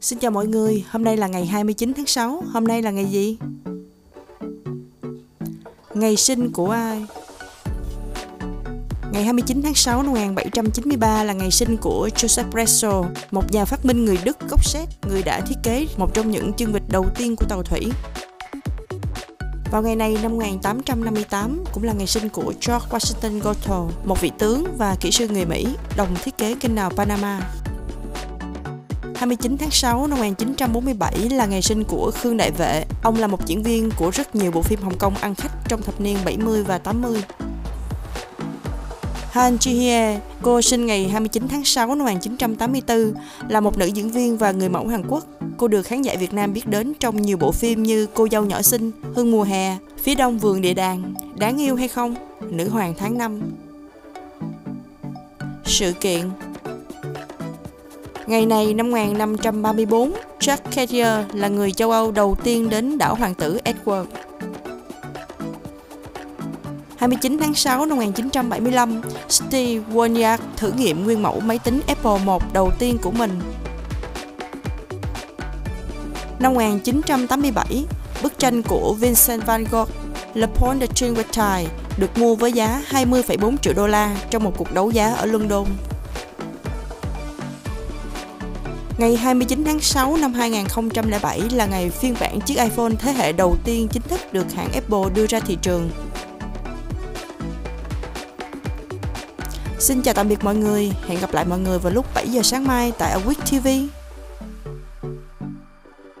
Xin chào mọi người, hôm nay là ngày 29 tháng 6, hôm nay là ngày gì? Ngày sinh của ai? Ngày 29 tháng 6 năm 1793 là ngày sinh của Joseph Bresso, một nhà phát minh người Đức gốc Séc, người đã thiết kế một trong những chương vịt đầu tiên của tàu thủy. Vào ngày này năm 1858 cũng là ngày sinh của George Washington Goodall, một vị tướng và kỹ sư người Mỹ, đồng thiết kế kênh đào Panama. 29 tháng 6 năm 1947 là ngày sinh của Khương Đại Vệ. Ông là một diễn viên của rất nhiều bộ phim Hồng Kông ăn khách trong thập niên 70 và 80. Han Ji-hye, cô sinh ngày 29 tháng 6 năm 1984, là một nữ diễn viên và người mẫu Hàn Quốc. Cô được khán giả Việt Nam biết đến trong nhiều bộ phim như Cô dâu nhỏ xinh, Hương mùa hè, Phía đông vườn địa đàng, Đáng yêu hay không, Nữ hoàng tháng 5. Sự kiện Ngày này năm 1534, Jack Cartier là người châu Âu đầu tiên đến đảo Hoàng tử Edward. 29 tháng 6 năm 1975, Steve Wozniak thử nghiệm nguyên mẫu máy tính Apple 1 đầu tiên của mình. Năm 1987, bức tranh của Vincent van Gogh Le Pont de Trinquetaille được mua với giá 20,4 triệu đô la trong một cuộc đấu giá ở London. Ngày 29 tháng 6 năm 2007 là ngày phiên bản chiếc iPhone thế hệ đầu tiên chính thức được hãng Apple đưa ra thị trường. Xin chào tạm biệt mọi người, hẹn gặp lại mọi người vào lúc 7 giờ sáng mai tại Awake TV.